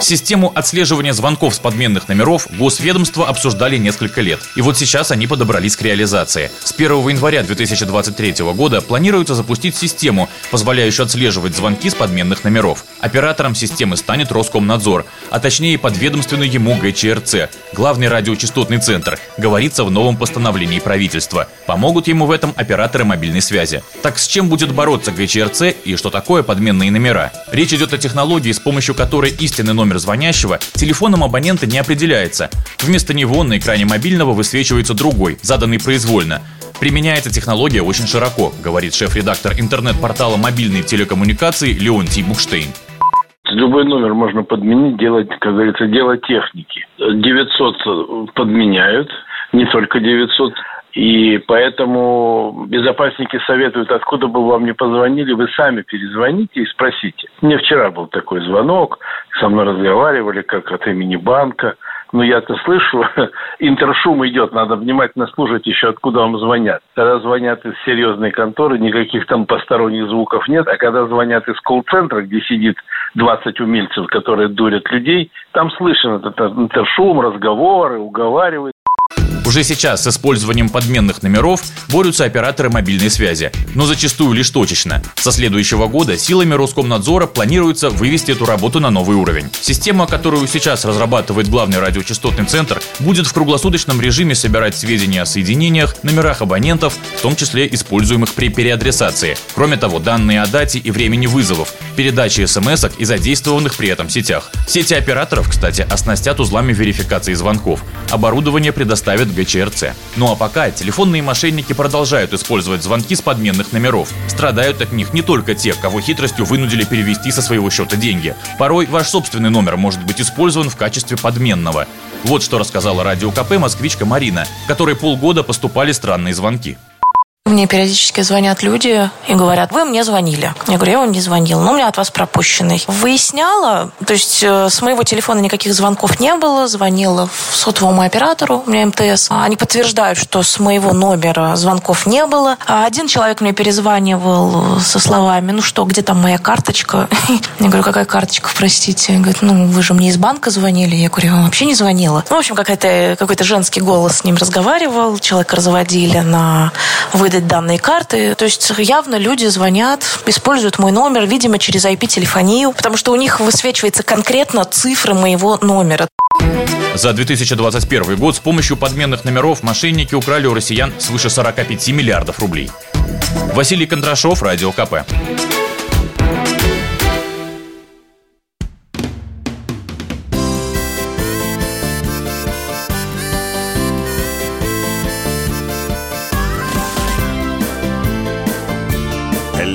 Систему отслеживания звонков с подменных номеров госведомства обсуждали несколько лет. И вот сейчас они подобрались к реализации. С 1 января 2023 года планируется запустить систему, позволяющую отслеживать звонки с подменных номеров. Оператором системы станет Роскомнадзор, а точнее подведомственный ему ГЧРЦ, главный радиочастотный центр, говорится в новом постановлении правительства. Помогут ему в этом операторы мобильной связи. Так с чем будет бороться ГЧРЦ и что такое подменные номера? Речь идет о технологии, с помощью которой истинный номер звонящего телефоном абонента не определяется. Вместо него на экране мобильного высвечивается другой, заданный произвольно. Применяется технология очень широко, говорит шеф-редактор интернет-портала мобильной телекоммуникации Леонтий Букштейн. Любой номер можно подменить, делать, как говорится, дело техники. 900 подменяют, не только 900. И поэтому безопасники советуют, откуда бы вам не позвонили, вы сами перезвоните и спросите. Мне вчера был такой звонок, со мной разговаривали как от имени банка. Но я-то слышу, интершум идет, надо внимательно слушать еще, откуда вам звонят. Когда звонят из серьезной конторы, никаких там посторонних звуков нет, а когда звонят из колл-центра, где сидит 20 умельцев, которые дурят людей, там слышен этот интершум, разговоры, уговаривают. Уже сейчас с использованием подменных номеров борются операторы мобильной связи, но зачастую лишь точечно. Со следующего года силами Роскомнадзора планируется вывести эту работу на новый уровень. Система, которую сейчас разрабатывает главный радиочастотный центр, будет в круглосуточном режиме собирать сведения о соединениях, номерах абонентов, в том числе используемых при переадресации. Кроме того, данные о дате и времени вызовов, передачи смс и задействованных при этом сетях. Сети операторов, кстати, оснастят узлами верификации звонков. Оборудование предоставит ГЧРЦ. Ну а пока телефонные мошенники продолжают использовать звонки с подменных номеров. Страдают от них не только те, кого хитростью вынудили перевести со своего счета деньги. Порой ваш собственный номер может быть использован в качестве подменного. Вот что рассказала радио КП москвичка Марина, которой полгода поступали странные звонки. Мне периодически звонят люди и говорят, вы мне звонили. Я говорю, я вам не звонил, но у меня от вас пропущенный. Выясняла, то есть э, с моего телефона никаких звонков не было, звонила сотовому оператору, у меня МТС. Они подтверждают, что с моего номера звонков не было. А один человек мне перезванивал со словами, ну что, где там моя карточка? Я говорю, какая карточка, простите? Говорит, ну вы же мне из банка звонили. Я говорю, я вообще не звонила. Ну, в общем, какой-то какой женский голос с ним разговаривал, человека разводили на выдать выдать данные карты. То есть явно люди звонят, используют мой номер, видимо, через IP-телефонию, потому что у них высвечивается конкретно цифры моего номера. За 2021 год с помощью подменных номеров мошенники украли у россиян свыше 45 миллиардов рублей. Василий Кондрашов, Радио КП.